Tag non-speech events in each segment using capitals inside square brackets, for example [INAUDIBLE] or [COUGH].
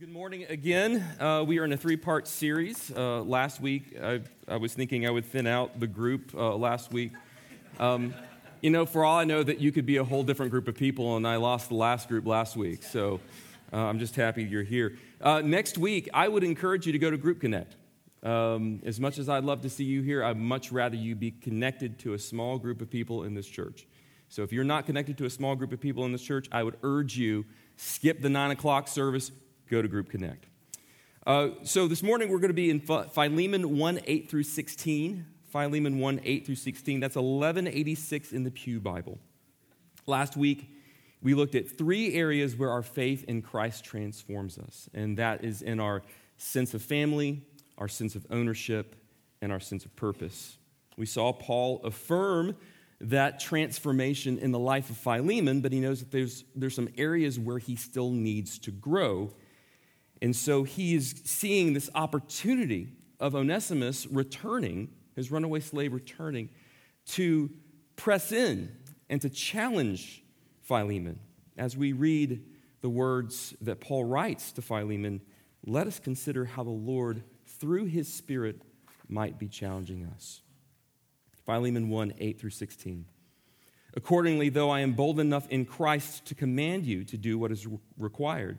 Good morning again. Uh, we are in a three part series. Uh, last week, I, I, was thinking I would thin out the group uh, last week. Um, you know, for all I know, that you could be a whole different group of people, and I lost the last group last week. So uh, I'm just happy you're here. Uh, next week, I would encourage you to go to Group Connect. Um, as much as I'd love to see you here, I'd much rather you be connected to a small group of people in this church. So if you're not connected to a small group of people in this church, I would urge you skip the nine o'clock service, go to Group Connect. Uh, so this morning we're going to be in Philemon 1 8 through 16. Philemon 1 8 through 16. That's 1186 in the Pew Bible. Last week we looked at three areas where our faith in Christ transforms us, and that is in our sense of family, our sense of ownership, and our sense of purpose. We saw Paul affirm that transformation in the life of Philemon, but he knows that there's, there's some areas where he still needs to grow and so he is seeing this opportunity of Onesimus returning, his runaway slave returning, to press in and to challenge Philemon. As we read the words that Paul writes to Philemon, let us consider how the Lord, through his Spirit, might be challenging us. Philemon 1 8 through 16. Accordingly, though I am bold enough in Christ to command you to do what is required,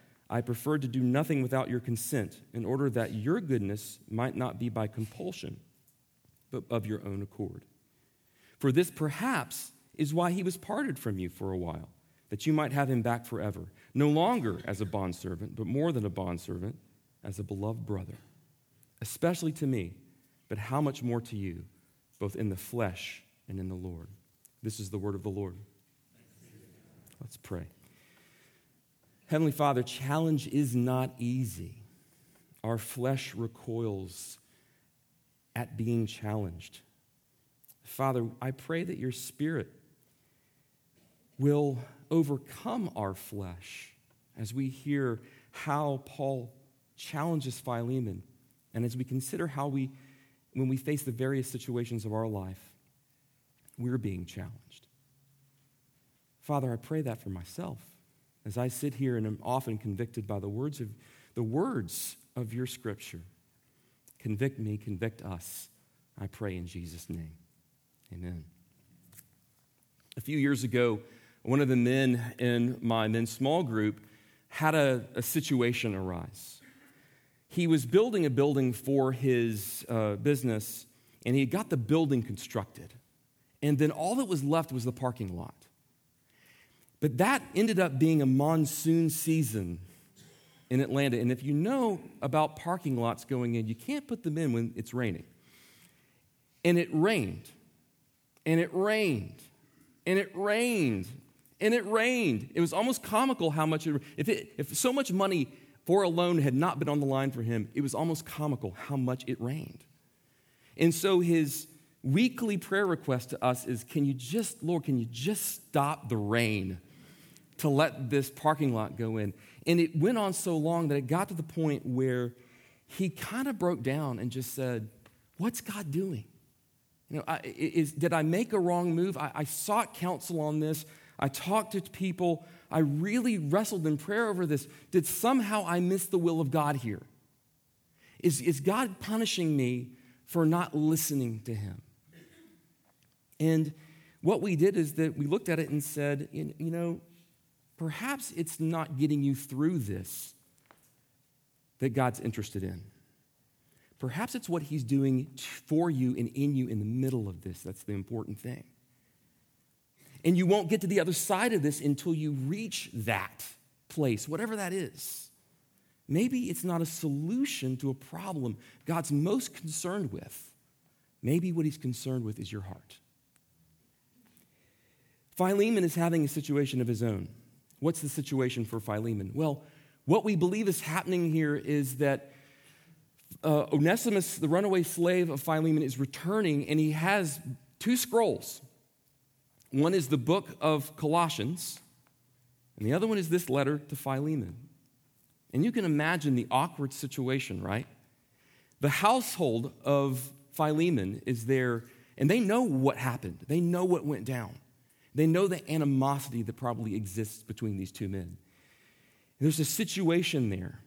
I preferred to do nothing without your consent, in order that your goodness might not be by compulsion, but of your own accord. For this perhaps is why he was parted from you for a while, that you might have him back forever, no longer as a bondservant, but more than a bondservant, as a beloved brother, especially to me, but how much more to you, both in the flesh and in the Lord. This is the word of the Lord. Let's pray. Heavenly Father, challenge is not easy. Our flesh recoils at being challenged. Father, I pray that your Spirit will overcome our flesh as we hear how Paul challenges Philemon and as we consider how we, when we face the various situations of our life, we're being challenged. Father, I pray that for myself. As I sit here and am often convicted by the words of the words of your scripture, convict me, convict us. I pray in Jesus' name. Amen. A few years ago, one of the men in my men's small group had a, a situation arise. He was building a building for his uh, business, and he got the building constructed. And then all that was left was the parking lot. But that ended up being a monsoon season in Atlanta. And if you know about parking lots going in, you can't put them in when it's raining. And it rained, and it rained, and it rained, and it rained. It was almost comical how much it, if, it, if so much money for a loan had not been on the line for him, it was almost comical how much it rained. And so his weekly prayer request to us is can you just, Lord, can you just stop the rain? To let this parking lot go in. And it went on so long that it got to the point where he kind of broke down and just said, What's God doing? You know, I, is, did I make a wrong move? I, I sought counsel on this. I talked to people. I really wrestled in prayer over this. Did somehow I miss the will of God here? Is, is God punishing me for not listening to Him? And what we did is that we looked at it and said, you know, perhaps it's not getting you through this that God's interested in. Perhaps it's what He's doing for you and in you in the middle of this that's the important thing. And you won't get to the other side of this until you reach that place, whatever that is. Maybe it's not a solution to a problem God's most concerned with. Maybe what He's concerned with is your heart. Philemon is having a situation of his own. What's the situation for Philemon? Well, What we believe is happening here is that uh, Onesimus, the runaway slave of Philemon, is returning and he has two scrolls. One is the book of Colossians, and the other one is this letter to Philemon. And you can imagine the awkward situation, right? The household of Philemon is there, and they know what happened. They know what went down. They know the animosity that probably exists between these two men. There's a situation there.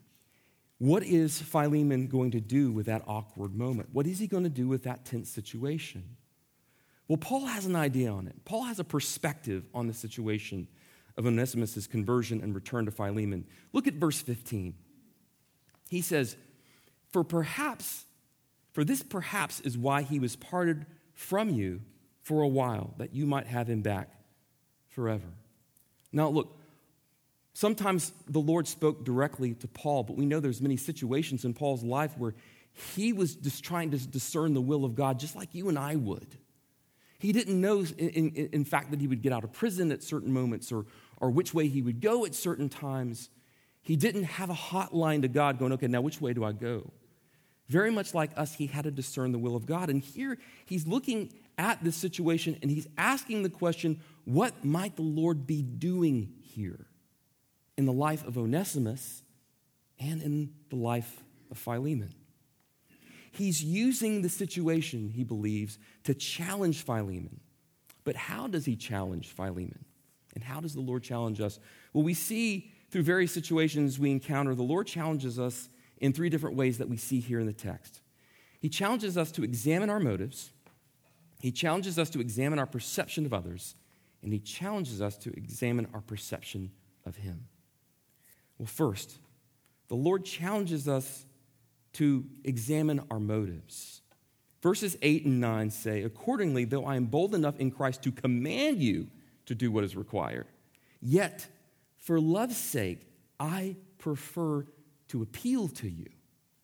What is Philemon going to do with that awkward moment? What is he going to do with that tense situation? Well, Paul has an idea on it. Paul has a perspective on the situation of Onesimus' conversion and return to Philemon. Look at verse 15. He says, For perhaps, for this perhaps is why he was parted from you for a while, that you might have him back forever. Now, look, sometimes the Lord spoke directly to Paul, but we know there's many situations in Paul's life where he was just trying to discern the will of God, just like you and I would. He didn't know, in, in, in fact, that he would get out of prison at certain moments or, or which way he would go at certain times. He didn't have a hotline to God going, okay, now which way do I go? Very much like us, he had to discern the will of God. And here he's looking at this situation and he's asking the question, what might the Lord be doing here in the life of Onesimus and in the life of Philemon? He's using the situation, he believes, to challenge Philemon. But how does he challenge Philemon? And how does the Lord challenge us? Well, we see through various situations we encounter, the Lord challenges us in three different ways that we see here in the text. He challenges us to examine our motives, He challenges us to examine our perception of others, and He challenges us to examine our perception of Him. Well, first, the Lord challenges us to examine our motives. Verses 8 and 9 say, Accordingly, though I am bold enough in Christ to command you to do what is required, yet for love's sake, I prefer to appeal to you.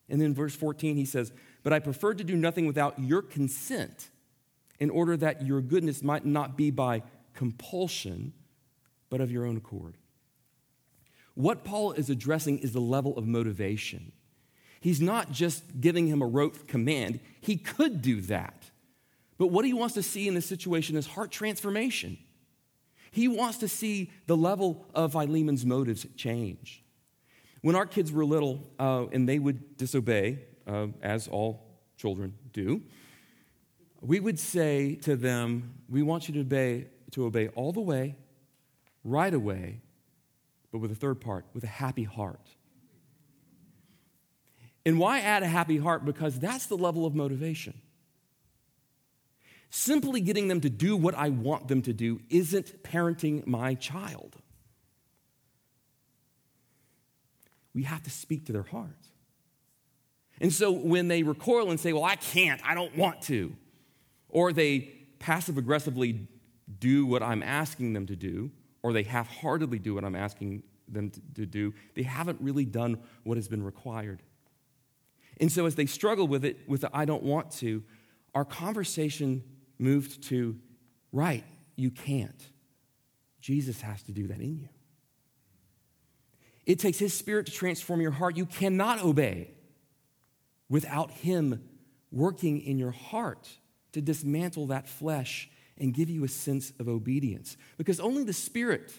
And then verse 14, he says, But I prefer to do nothing without your consent, in order that your goodness might not be by compulsion, but of your own accord. What Paul is addressing is the level of motivation. He's not just giving him a rote command, he could do that. But what he wants to see in this situation is heart transformation. He wants to see the level of Philemon's motives change. When our kids were little uh, and they would disobey, uh, as all children do, we would say to them, We want you to obey, to obey all the way, right away, but with a third part, with a happy heart. And why add a happy heart? Because that's the level of motivation. Simply getting them to do what I want them to do isn't parenting my child. We have to speak to their heart. And so when they recoil and say, Well, I can't, I don't want to, or they passive aggressively do what I'm asking them to do, or they half heartedly do what I'm asking them to do, they haven't really done what has been required. And so as they struggle with it, with the I don't want to, our conversation moved to, right, you can't. Jesus has to do that in you. It takes His Spirit to transform your heart. You cannot obey without Him working in your heart to dismantle that flesh and give you a sense of obedience. Because only the Spirit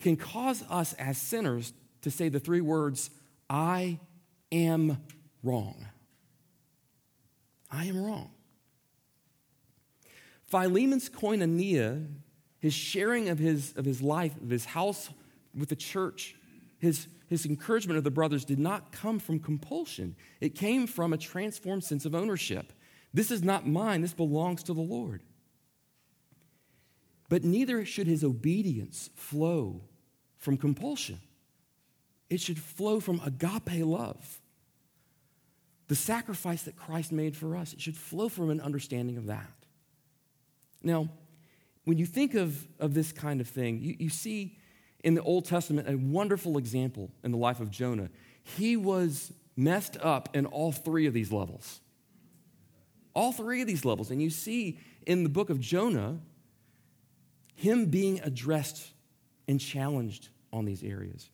can cause us as sinners to say the three words, I am wrong. I am wrong. Philemon's koinonia, his sharing of his, of his life, of his house with the church, his, his encouragement of the brothers did not come from compulsion. It came from a transformed sense of ownership. This is not mine, this belongs to the Lord. But neither should his obedience flow from compulsion, it should flow from agape love the sacrifice that Christ made for us. It should flow from an understanding of that. Now, when you think of, of this kind of thing, you, you see in the Old Testament a wonderful example in the life of Jonah. He was messed up in all three of these levels. All three of these levels. And you see in the book of Jonah him being addressed and challenged on these areas.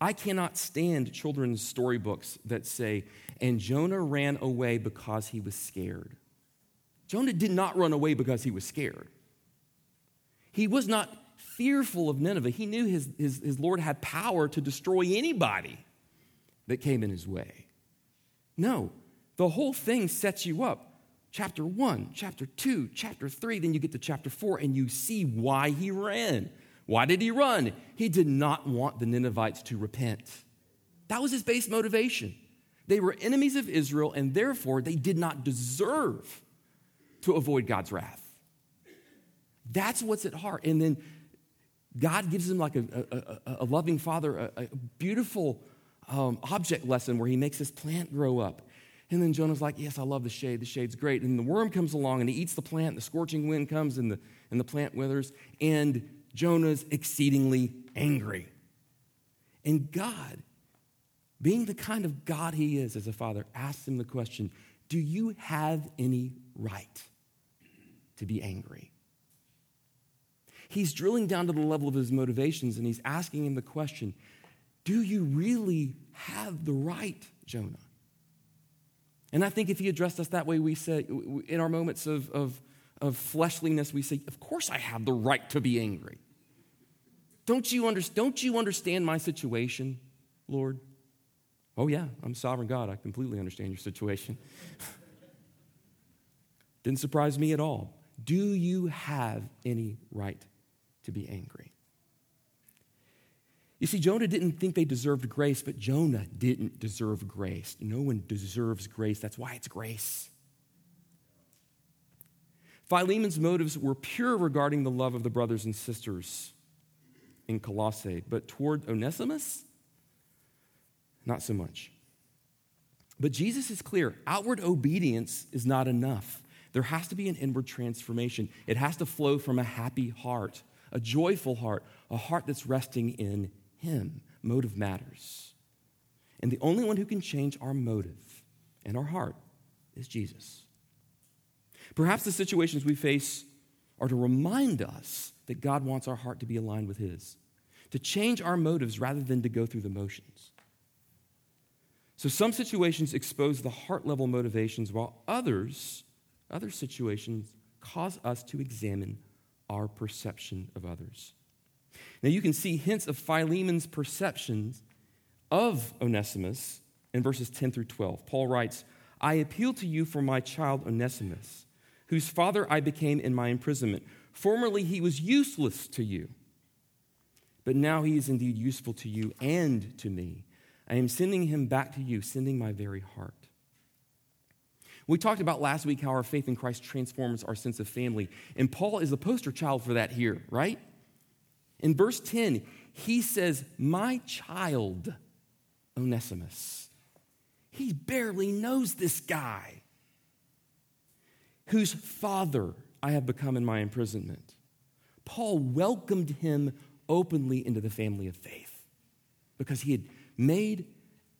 I cannot stand children's storybooks that say, and Jonah ran away because he was scared. Jonah did not run away because he was scared. He was not fearful of Nineveh. He knew his, his, his Lord had power to destroy anybody that came in his way. No, the whole thing sets you up. Chapter one, chapter two, chapter three, then you get to chapter four, and you see why he ran. Why did he run? He did not want the Ninevites to repent. That was his base motivation. They were enemies of Israel, and therefore they did not deserve to avoid God's wrath. That's what's at heart. And then God gives him, like a, a, a loving father, a, a beautiful um, object lesson where he makes this plant grow up. And then Jonah's like, Yes, I love the shade. The shade's great. And the worm comes along and he eats the plant. The scorching wind comes and the, and the plant withers. And Jonah's exceedingly angry. And God, being the kind of God he is as a father, asks him the question Do you have any right to be angry? He's drilling down to the level of his motivations and he's asking him the question Do you really have the right, Jonah? And I think if he addressed us that way, we say, in our moments of, of of fleshliness, we say, Of course I have the right to be angry. Don't you, under, don't you understand my situation, Lord? Oh, yeah, I'm sovereign God. I completely understand your situation. [LAUGHS] Didn't surprise me at all. Do you have any right to be angry? You see, Jonah didn't think they deserved grace, but Jonah didn't deserve grace. No one deserves grace. That's why it's grace. Philemon's motives were pure regarding the love of the brothers and sisters in Colossae, but toward Onesimus, not so much. But Jesus is clear outward obedience is not enough. There has to be an inward transformation. It has to flow from a happy heart, a joyful heart, a heart that's resting in Him. Motive matters. And the only one who can change our motive and our heart is Jesus. Perhaps the situations we face are to remind us that God wants our heart to be aligned with His, to change our motives rather than to go through the motions. So some situations expose the heart level motivations, while others, other situations, cause us to examine our perception of others. Now you can see hints of Philemon's perceptions of Onesimus in verses 10 through 12. Paul writes, I appeal to you for my child Onesimus whose father I became in my imprisonment. Formerly he was useless to you, but now he is indeed useful to you and to me. I am sending him back to you, sending my very heart. We talked about last week how our faith in Christ transforms our sense of family, and Paul is the poster child for that here, right? In verse 10, he says, My child, Onesimus. He barely knows this guy whose father I have become in my imprisonment. Paul welcomed him openly into the family of faith because he had made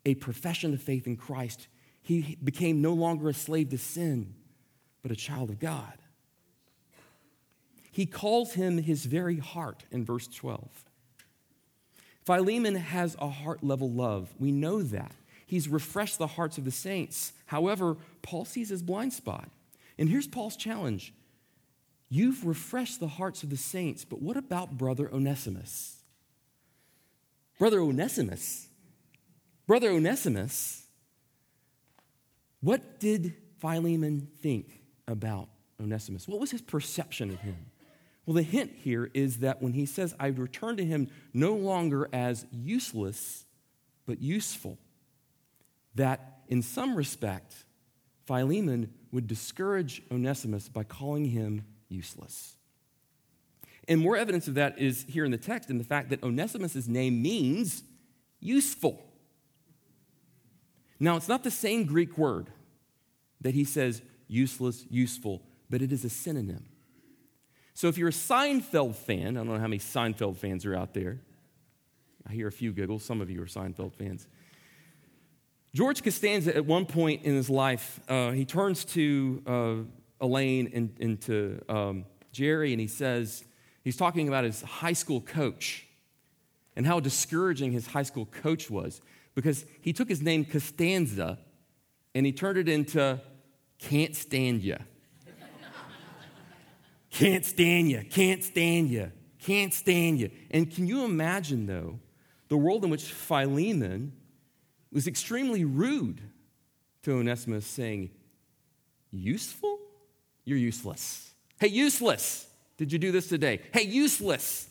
a profession of faith in Christ. He became no longer a slave to sin, but a child of God. He calls him his very heart in verse 12. Philemon has a heart level love. We know that. He's refreshed the hearts of the saints. However, Paul sees his blind spot. And here's Paul's challenge You've refreshed the hearts of the saints, but what about brother Onesimus? Brother Onesimus, brother Onesimus, what did Philemon think about Onesimus? What was his perception of him? Well, the hint here is that when he says, I return to him no longer as useless, but useful, that in some respect, Philemon would discourage Onesimus by calling him useless. And more evidence of that is here in the text in the fact that Onesimus' name means useful. Now, it's not the same Greek word that he says useless, useful, but it is a synonym. So if you're a Seinfeld fan, I don't know how many Seinfeld fans are out there. I hear a few giggles. Some of you are Seinfeld fans. George Costanza, at one point in his life, uh, he turns to uh, Elaine and, and to um, Jerry, and he says, he's talking about his high school coach. and how discouraging his high school coach was because he took his name Costanza and he turned it into Can't Stand Ya. Can't stand you, can't stand you, can't stand you. And can you imagine, though, the world in which Philemon was extremely rude to Onesimus, saying, Useful? You're useless. Hey, useless. Did you do this today? Hey, useless.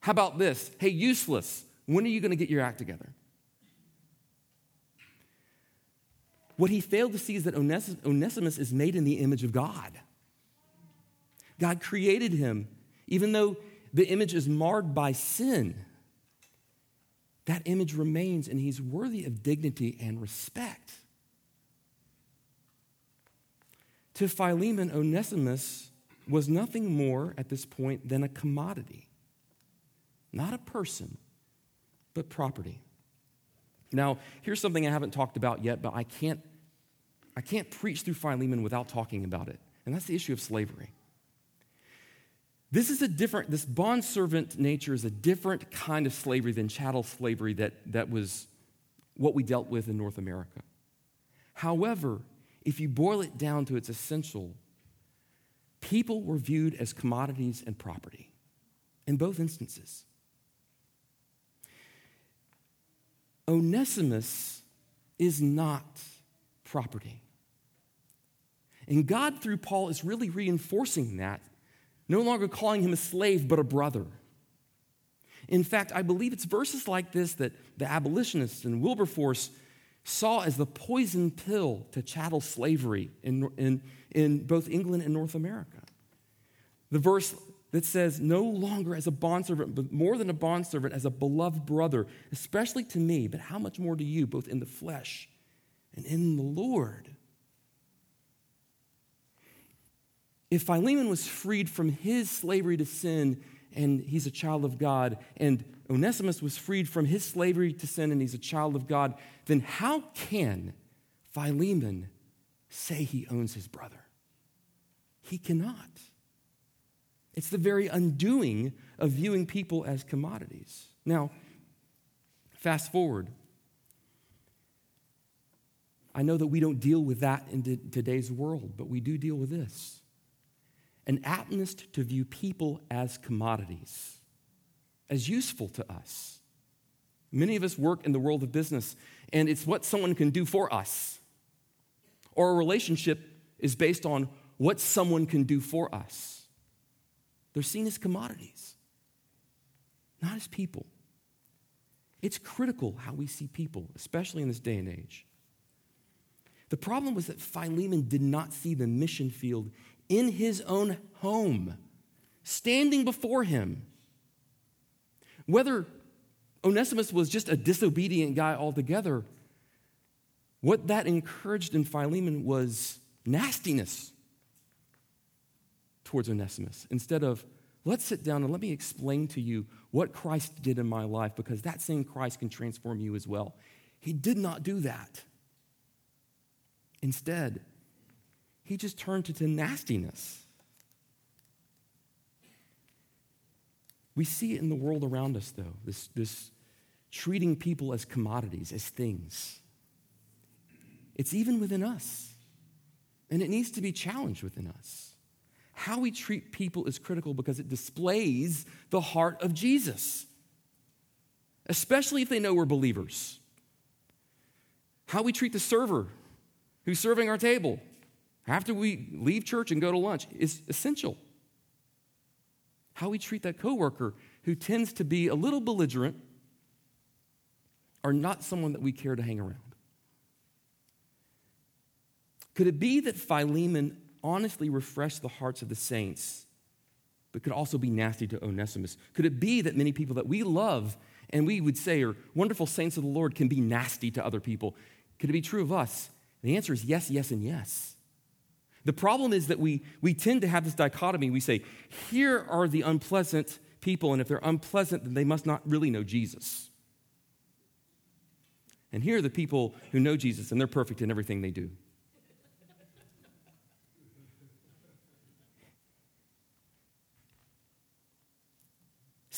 How about this? Hey, useless. When are you going to get your act together? What he failed to see is that Onesimus is made in the image of God. God created him, even though the image is marred by sin. That image remains, and he's worthy of dignity and respect. To Philemon, Onesimus was nothing more at this point than a commodity, not a person, but property. Now, here's something I haven't talked about yet, but I can't, I can't preach through Philemon without talking about it, and that's the issue of slavery. This is a different, this bondservant nature is a different kind of slavery than chattel slavery that, that was what we dealt with in North America. However, if you boil it down to its essential, people were viewed as commodities and property in both instances. Onesimus is not property. And God, through Paul, is really reinforcing that, no longer calling him a slave, but a brother. In fact, I believe it's verses like this that the abolitionists and Wilberforce saw as the poison pill to chattel slavery in, in, in both England and North America. The verse that says, No longer as a bondservant, but more than a bondservant, as a beloved brother, especially to me, but how much more to you, both in the flesh and in the Lord. If Philemon was freed from his slavery to sin and he's a child of God, and Onesimus was freed from his slavery to sin and he's a child of God, then how can Philemon say he owns his brother? He cannot. It's the very undoing of viewing people as commodities. Now, fast forward. I know that we don't deal with that in today's world, but we do deal with this an aptness to view people as commodities, as useful to us. Many of us work in the world of business, and it's what someone can do for us. Or a relationship is based on what someone can do for us. They're seen as commodities, not as people. It's critical how we see people, especially in this day and age. The problem was that Philemon did not see the mission field in his own home, standing before him. Whether Onesimus was just a disobedient guy altogether, what that encouraged in Philemon was nastiness towards Onesimus instead of, let's sit down and let me explain to you what Christ did in my life because that same Christ can transform you as well. He did not do that. Instead, he just turned to, to nastiness. We see it in the world around us, though, this, this treating people as commodities, as things. It's even within us, and it needs to be challenged within us. How we treat people is critical because it displays the heart of Jesus, especially if they know we're believers. How we treat the server who's serving our table after we leave church and go to lunch is essential. How we treat that coworker who tends to be a little belligerent or not someone that we care to hang around. Could it be that Philemon honestly refreshed the hearts of the saints, but could also be nasty to Onesimus? Could it be that many people that we love and we would say are wonderful saints of the Lord can be nasty to other people? Could it be true of us? The answer is yes, yes, and yes. The problem is that we, we tend to have this dichotomy. We say, here are the unpleasant people, and if they're unpleasant, then they must not really know Jesus. And here are the people who know Jesus, and they're perfect in everything they do.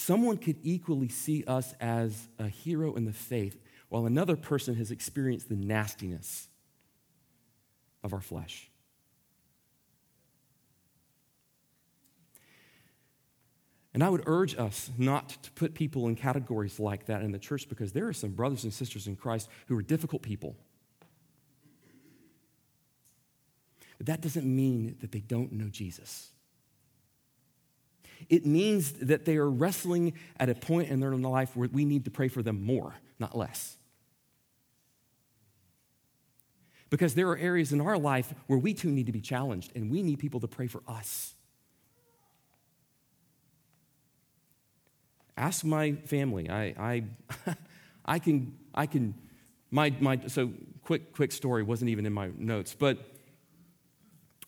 someone could equally see us as a hero in the faith while another person has experienced the nastiness of our flesh. And I would urge us not to put people in categories like that in the church because there are some brothers and sisters in Christ who are difficult people. But that doesn't mean that they don't know Jesus. It means that they are wrestling at a point in their life where we need to pray for them more, not less. Because there are areas in our life where we too need to be challenged, and we need people to pray for us. Ask my family. I, I, [LAUGHS] I can, I can, my, my, so quick, quick story wasn't even in my notes, but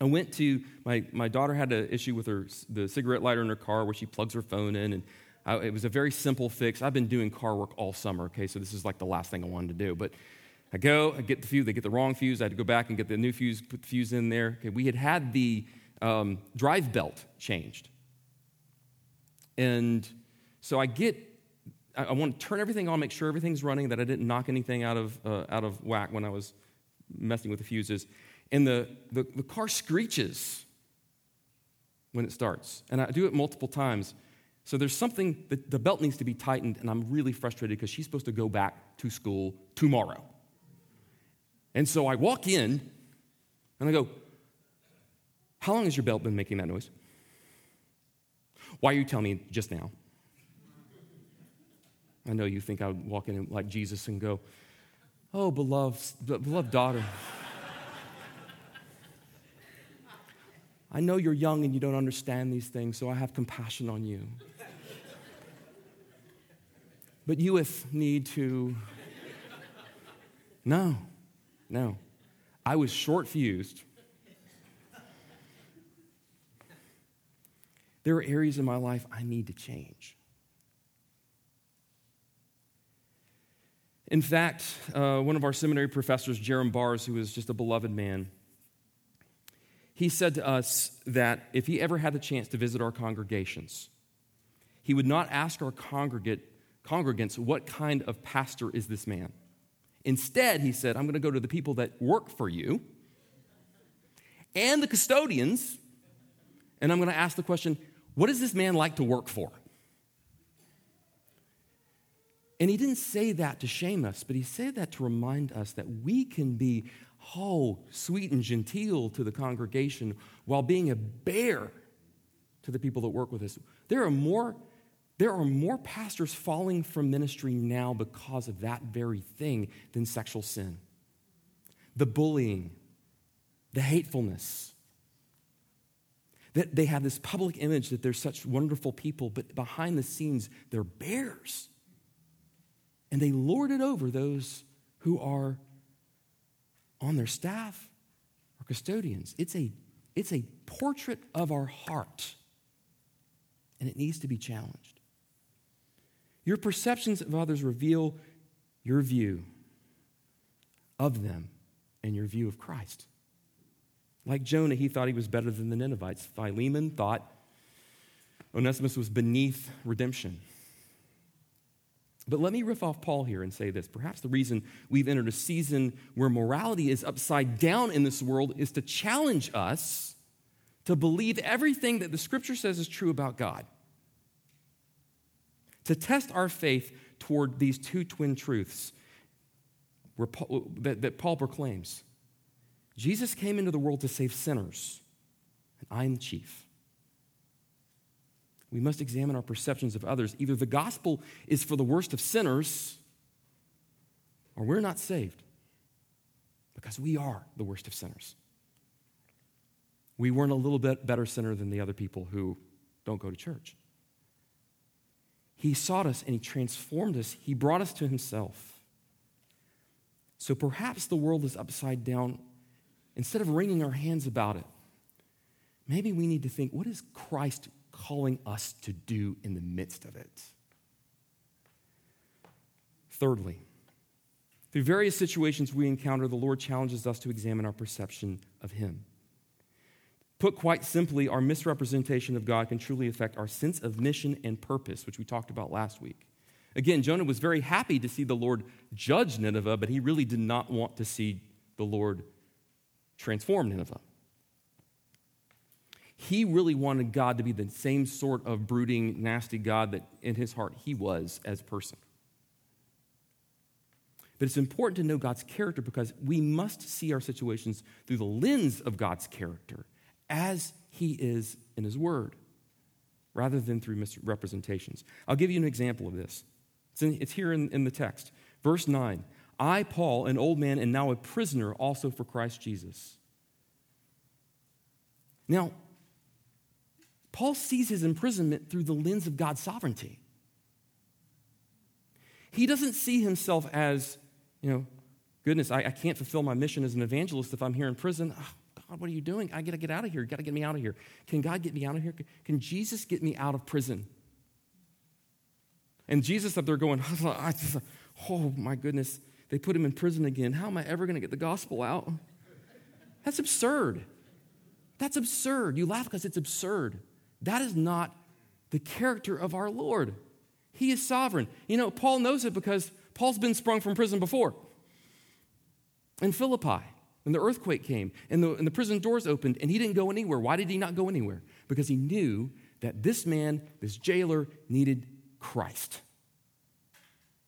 I went to, my, my daughter had an issue with her, the cigarette lighter in her car where she plugs her phone in, and I, it was a very simple fix. I've been doing car work all summer, okay, so this is like the last thing I wanted to do. But I go, I get the fuse, they get the wrong fuse, I had to go back and get the new fuse, put the fuse in there. Okay, we had had the um, drive belt changed. And so I get, I, I, want to turn everything on, make sure everything's running, that I didn't knock anything out of, uh, out of whack when I was messing with the fuses. And the, the, the car screeches when it starts. And I do it multiple times. So there's something that the belt needs to be tightened, and I'm really frustrated because she's supposed to go back to school tomorrow. And so I walk in and I go, How long has your belt been making that noise? Why are you telling me just now? I know you think I would walk in like Jesus and go, Oh, beloved, beloved daughter. I know you're young and you don't understand these things, so I have compassion on you. But you need to. No, no. I was short fused. There are areas in my life I need to change. In fact, uh, one of our seminary professors, Jerram Barrs, who was just a beloved man, he said to us that if he ever had the chance to visit our congregations, he would not ask our congregants, What kind of pastor is this man? Instead, he said, I'm going to go to the people that work for you and the custodians, and I'm going to ask the question What does this man like to work for? And he didn't say that to shame us, but he said that to remind us that we can be, oh, sweet and genteel to the congregation while being a bear to the people that work with us. There are more, there are more pastors falling from ministry now because of that very thing than sexual sin. The bullying, the hatefulness. That they have this public image that they're such wonderful people, but behind the scenes, they're bears and they lord it over those who are on their staff or custodians. It's a, it's a portrait of our heart, and it needs to be challenged. Your perceptions of others reveal your view of them and your view of Christ. Like Jonah, he thought he was better than the Ninevites. Philemon thought Onesimus was beneath redemption. But let me riff off Paul here and say this. Perhaps the reason we've entered a season where morality is upside down in this world is to challenge us to believe everything that the scripture says is true about God. To test our faith toward these two twin truths that, Paul proclaims Jesus came into the world to save sinners, and I'm the chief we must examine our perceptions of others. Either the gospel is for the worst of sinners, or we're not saved because we are the worst of sinners. We weren't a little bit better sinner than the other people who don't go to church. He sought us and He transformed us, He brought us to Himself. So perhaps the world is upside down. Instead of wringing our hands about it, maybe we need to think what is Christ calling us to do in the midst of it. Thirdly, through various situations we encounter, the Lord challenges us to examine our perception of Him. Put quite simply, our misrepresentation of God can truly affect our sense of mission and purpose, which we talked about last week. Again, Jonah was very happy to see the Lord judge Nineveh, but he really did not want to see the Lord transform Nineveh. He really wanted God to be the same sort of brooding, nasty God that in his heart he was as person. But it's important to know God's character because we must see our situations through the lens of God's character as he is in his word, rather than through misrepresentations. I'll give you an example of this. It's, in, it's here in, in the text. Verse 9 I, Paul, an old man and now a prisoner also for Christ Jesus. Now, Paul sees his imprisonment through the lens of God's sovereignty. He doesn't see himself as, you know, goodness, I, I can't fulfill my mission as an evangelist if I'm here in prison. Oh, God, what are you doing? I got to get out of here. Got to get me out of here. Can God get me out of here? Can Jesus get me out of prison? And Jesus up there going, [LAUGHS] oh my goodness, they put him in prison again. How am I ever going to get the gospel out? That's absurd. That's absurd. You laugh because it's absurd. That is not the character of our Lord. He is sovereign. You know, Paul knows it because Paul's been sprung from prison before. In Philippi, when the earthquake came and the, and the prison doors opened and he didn't go anywhere. Why did he not go anywhere? Because he knew that this man, this jailer, needed Christ.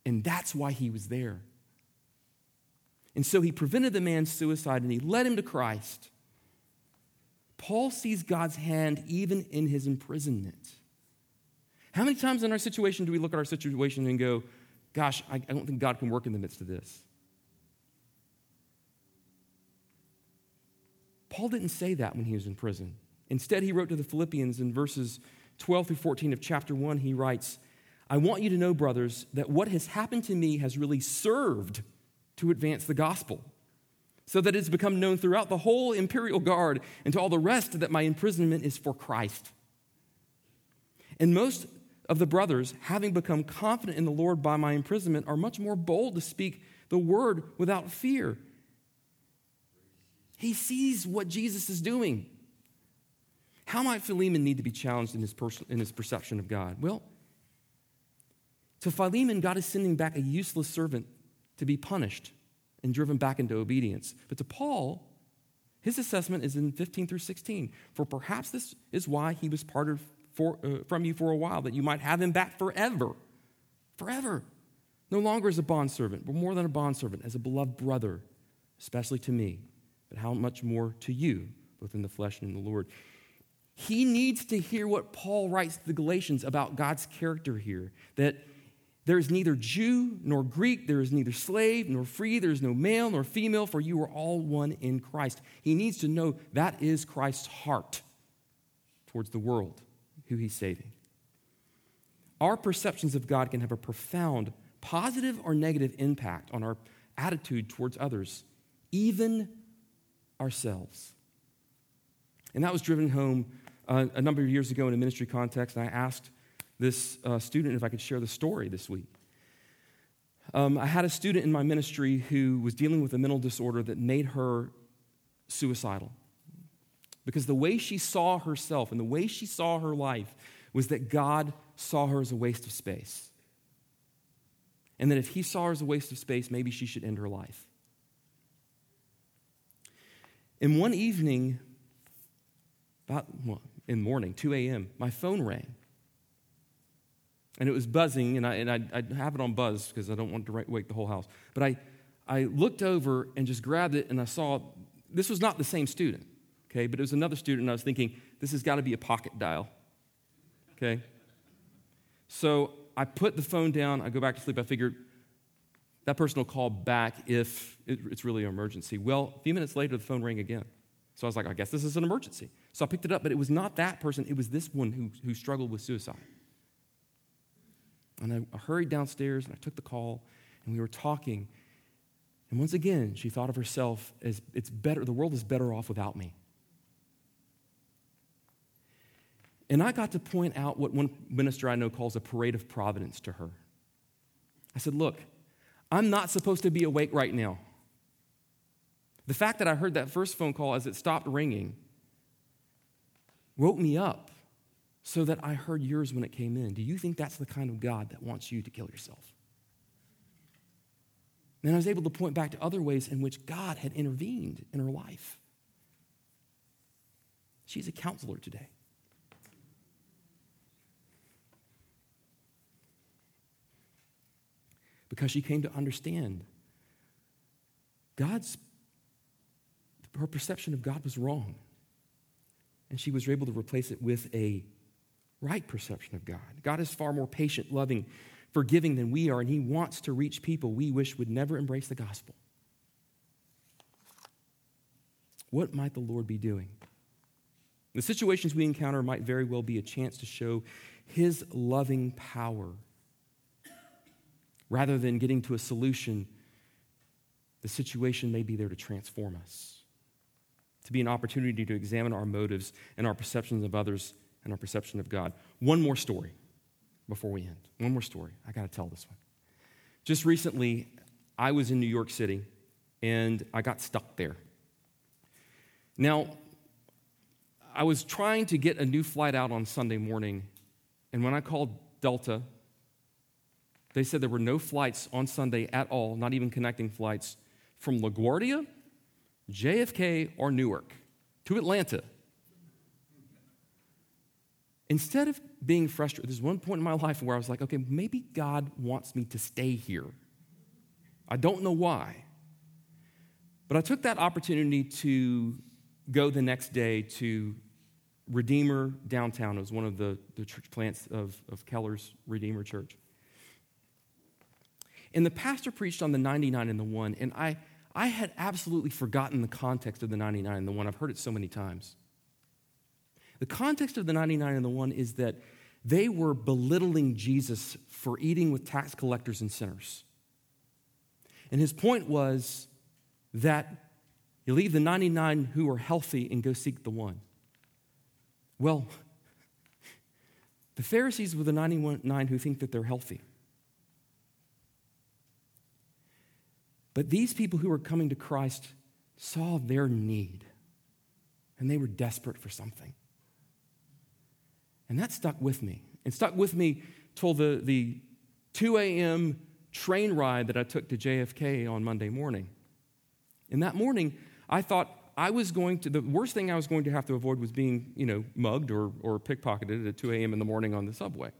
And that's why he was there. And so he prevented the man's suicide and he led him to Christ. Paul sees God's hand even in his imprisonment. How many times in our situation do we look at our situation and go, Gosh, I, I don't think God can work in the midst of this? Paul didn't say that when he was in prison. Instead, he wrote to the Philippians in verses 12 through 14 of chapter 1, he writes, I want you to know, brothers, that what has happened to me has really served to advance the gospel, so that it's become known throughout the whole imperial guard and to all the rest that my imprisonment is for Christ. And most of the brothers, having become confident in the Lord by my imprisonment, are much more bold to speak the word without fear. He sees what Jesus is doing. How might Philemon need to be challenged in his, pers- in his perception of God? Well, to Philemon, God is sending back a useless servant to be punished and driven back into obedience. But to Paul, his assessment is in 15 through 16. For perhaps this is why he was parted for, uh, from you for a while, that you might have him back forever. Forever. No longer as a bondservant, but more than a bondservant, as a beloved brother, especially to me but how much more to you, both in the flesh and in the Lord. He needs to hear what Paul writes to the Galatians about God's character here that there is neither Jew nor Greek, there is neither slave nor free, there is no male nor female, for you are all one in Christ. He needs to know that is Christ's heart towards the world, who he's saving. Our perceptions of God can have a profound positive or negative impact on our attitude towards others, even ourselves. And that was driven home uh, a number of years ago in a ministry context. And I asked this uh, student if I could share the story this week. Um, I had a student in my ministry who was dealing with a mental disorder that made her suicidal. Because the way she saw herself and the way she saw her life was that God saw her as a waste of space. And that if he saw her as a waste of space, maybe she should end her life. And one evening, about well, in morning, 2 a.m., my phone rang. And it was buzzing, and I, and I, I have it on buzz because I don't want to wake the whole house. But I, I looked over and just grabbed it, and I saw this was not the same student, okay? But it was another student, and I was thinking, this has got to be a pocket dial, okay? So I put the phone down, I go back to sleep. I figured that person will call back if it's really an emergency. Well, a few minutes later, the phone rang again. So I was like, I guess this is an emergency. So I picked it up, but it was not that person, it was this one who, who struggled with suicide. And I hurried downstairs and I took the call and we were talking. And once again, she thought of herself as it's better, the world is better off without me. And I got to point out what one minister I know calls a parade of providence to her. I said, Look, I'm not supposed to be awake right now. The fact that I heard that first phone call as it stopped ringing woke me up so that I heard yours when it came in. Do you think that's the kind of God that wants you to kill yourself? And I was able to point back to other ways in which God had intervened in her life. She's a counselor today. Because she came to understand God's, her perception of God was wrong. And she was able to replace it with a right perception of God. God is far more patient, loving, forgiving than we are, and He wants to reach people we wish would never embrace the gospel. What might the Lord be doing? The situations we encounter might very well be a chance to show His loving power. Rather than getting to a solution, the situation may be there to transform us, to be an opportunity to examine our motives and our perceptions of others and our perception of God. One more story before we end. One more story. I got to tell this one. Just recently, I was in New York City and I got stuck there. Now, I was trying to get a new flight out on Sunday morning, and when I called Delta, they said there were no flights on Sunday at all, not even connecting flights from LaGuardia, JFK, or Newark to Atlanta. Instead of being frustrated, there's one point in my life where I was like, okay, maybe God wants me to stay here. I don't know why. But I took that opportunity to go the next day to Redeemer downtown. It was one of the, the church plants of, of Keller's Redeemer Church. And the pastor preached on the 99 and the 1, and I, I had absolutely forgotten the context of the 99 and the 1. I've heard it so many times. The context of the 99 and the 1 is that they were belittling Jesus for eating with tax collectors and sinners. And his point was that you leave the 99 who are healthy and go seek the one. Well, [LAUGHS] the Pharisees were the 99 who think that they're healthy. But these people who are coming to Christ saw their need and they were desperate for something. And that stuck with me. It stuck with me till the, the 2 a.m. train ride that I took to JFK on Monday morning. And that morning, I thought I was going to, the worst thing I was going to have to avoid was being, you know, mugged or, or pickpocketed at 2 a.m. in the morning on the subway.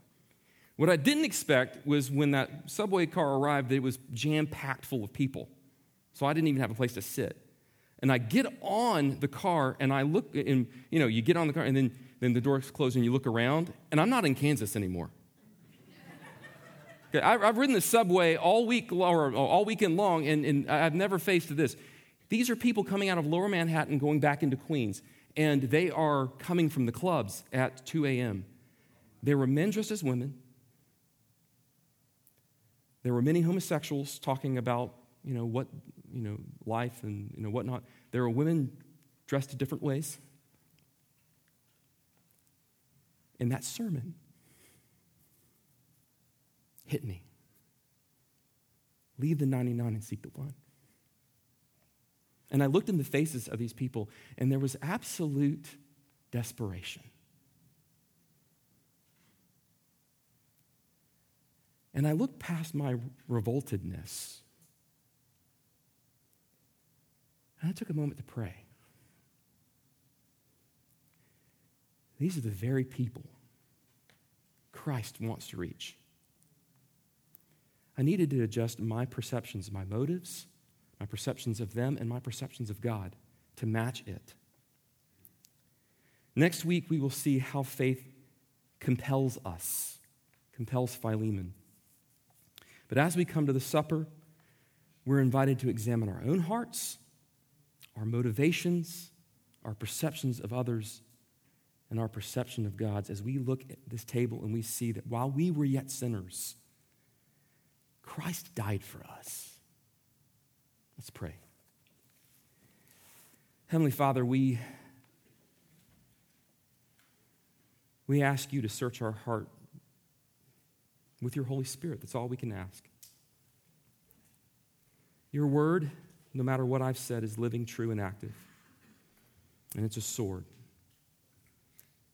What I didn't expect was when that subway car arrived, it was jam packed full of people. So I didn't even have a place to sit. And I get on the car and I look, and you know, you get on the car and then then the doors close and you look around, and I'm not in Kansas anymore. Okay, I've ridden the subway all week or all weekend long, and, and I've never faced this. These are people coming out of lower Manhattan going back into Queens, and they are coming from the clubs at 2 a.m. There were men dressed as women. There were many homosexuals talking about, you know, what, you know, life and, you know, whatnot. There were women dressed in different ways. In that sermon hit me. Leave the 99 and seek the one. And I looked in the faces of these people, and there was absolute desperation. And I looked past my revoltedness, and I took a moment to pray. These are the very people Christ wants to reach. I needed to adjust my perceptions, my motives, my perceptions of them, and my perceptions of God to match it. Next week, we will see how faith compels us, compels Philemon. But as we come to the supper, we're invited to examine our own hearts, our motivations, our perceptions of others, and our perception of God's as we look at this table and we see that while we were yet sinners, Christ died for us. Let's pray. Heavenly Father, we, we ask you to search our heart with your Holy Spirit. That's all we can ask. Your word, no matter what I've said, is living, true, and active. And it's a sword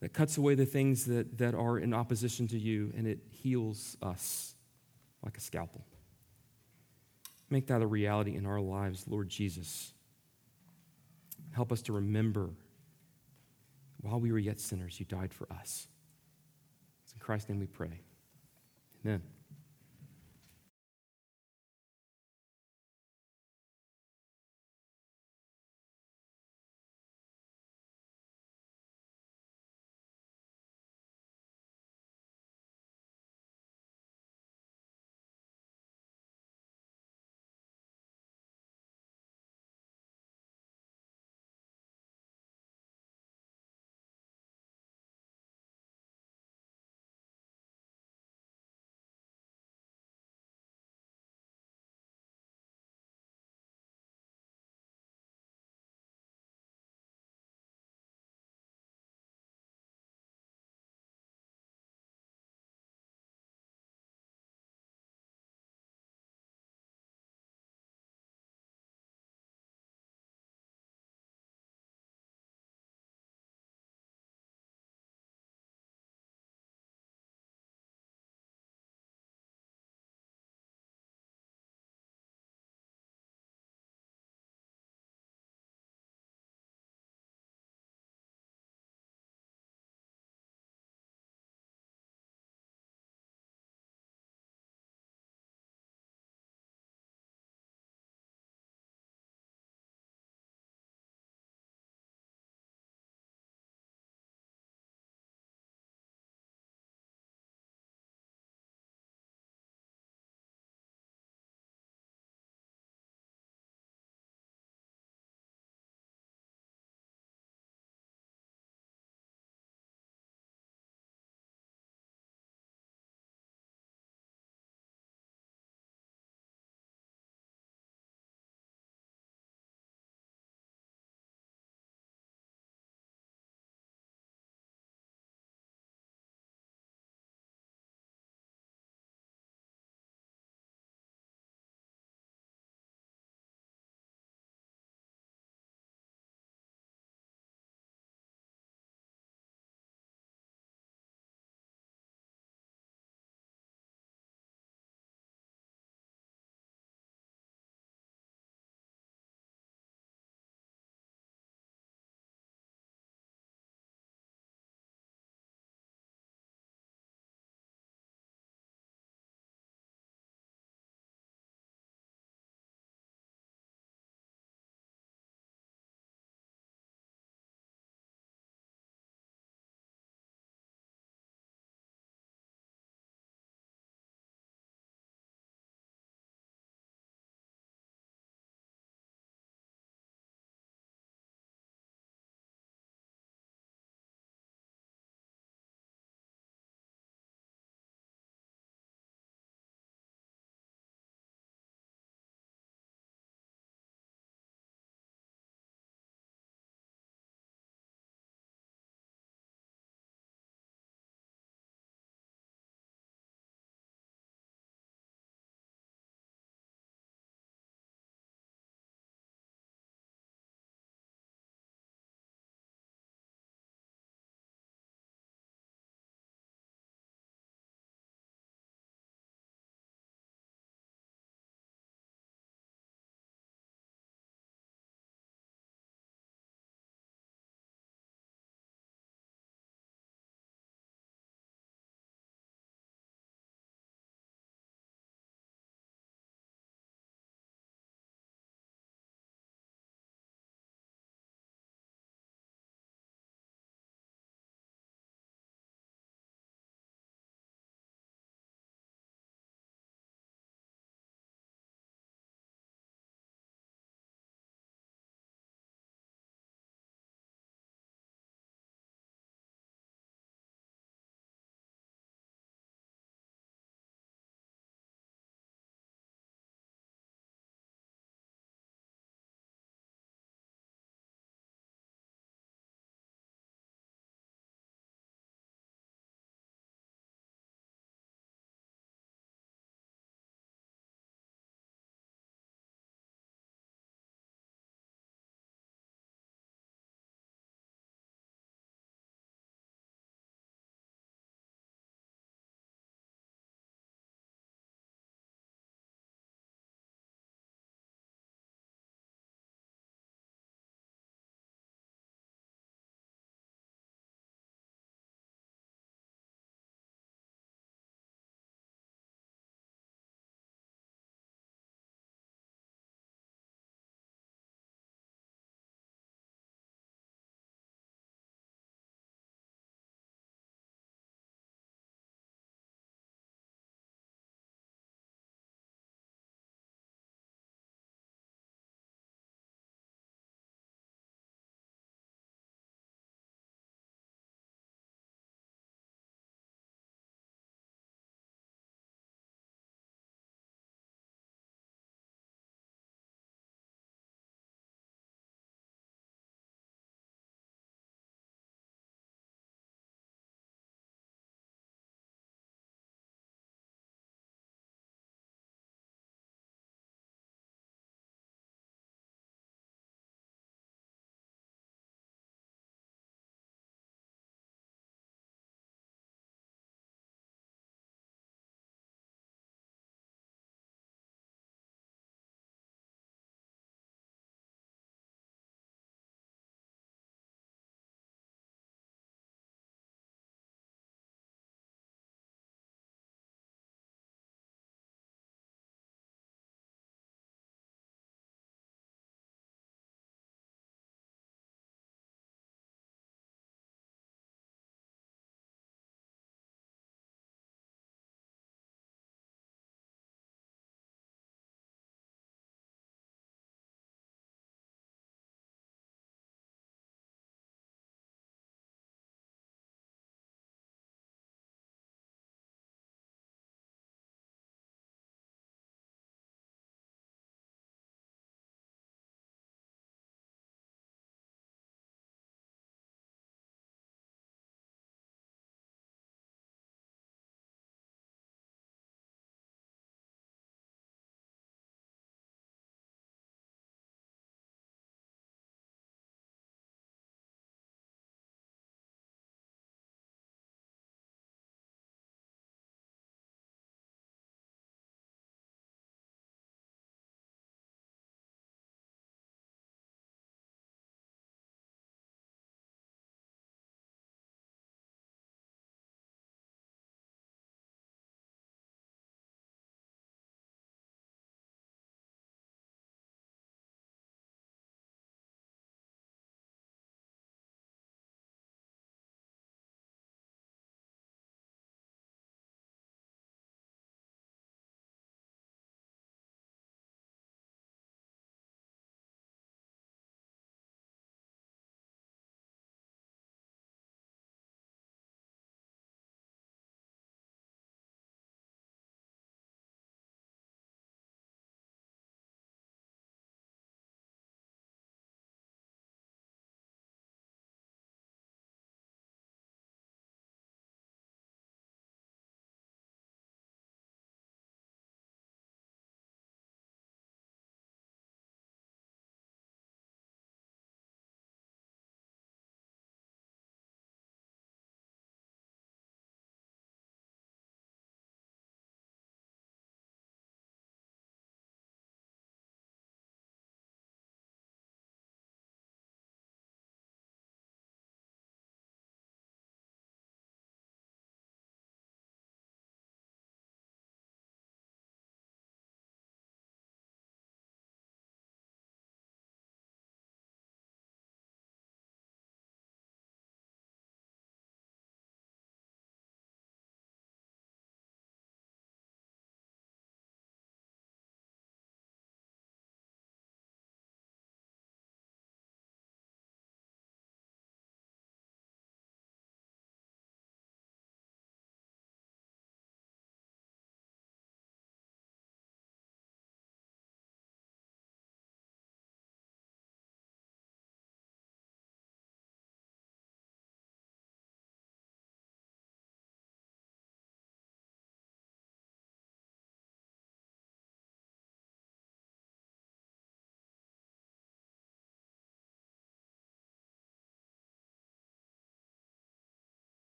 that cuts away the things that, that are in opposition to you, and it heals us like a scalpel. Make that a reality in our lives, Lord Jesus. Help us to remember while we were yet sinners, you died for us. It's in Christ's name we pray. Amen.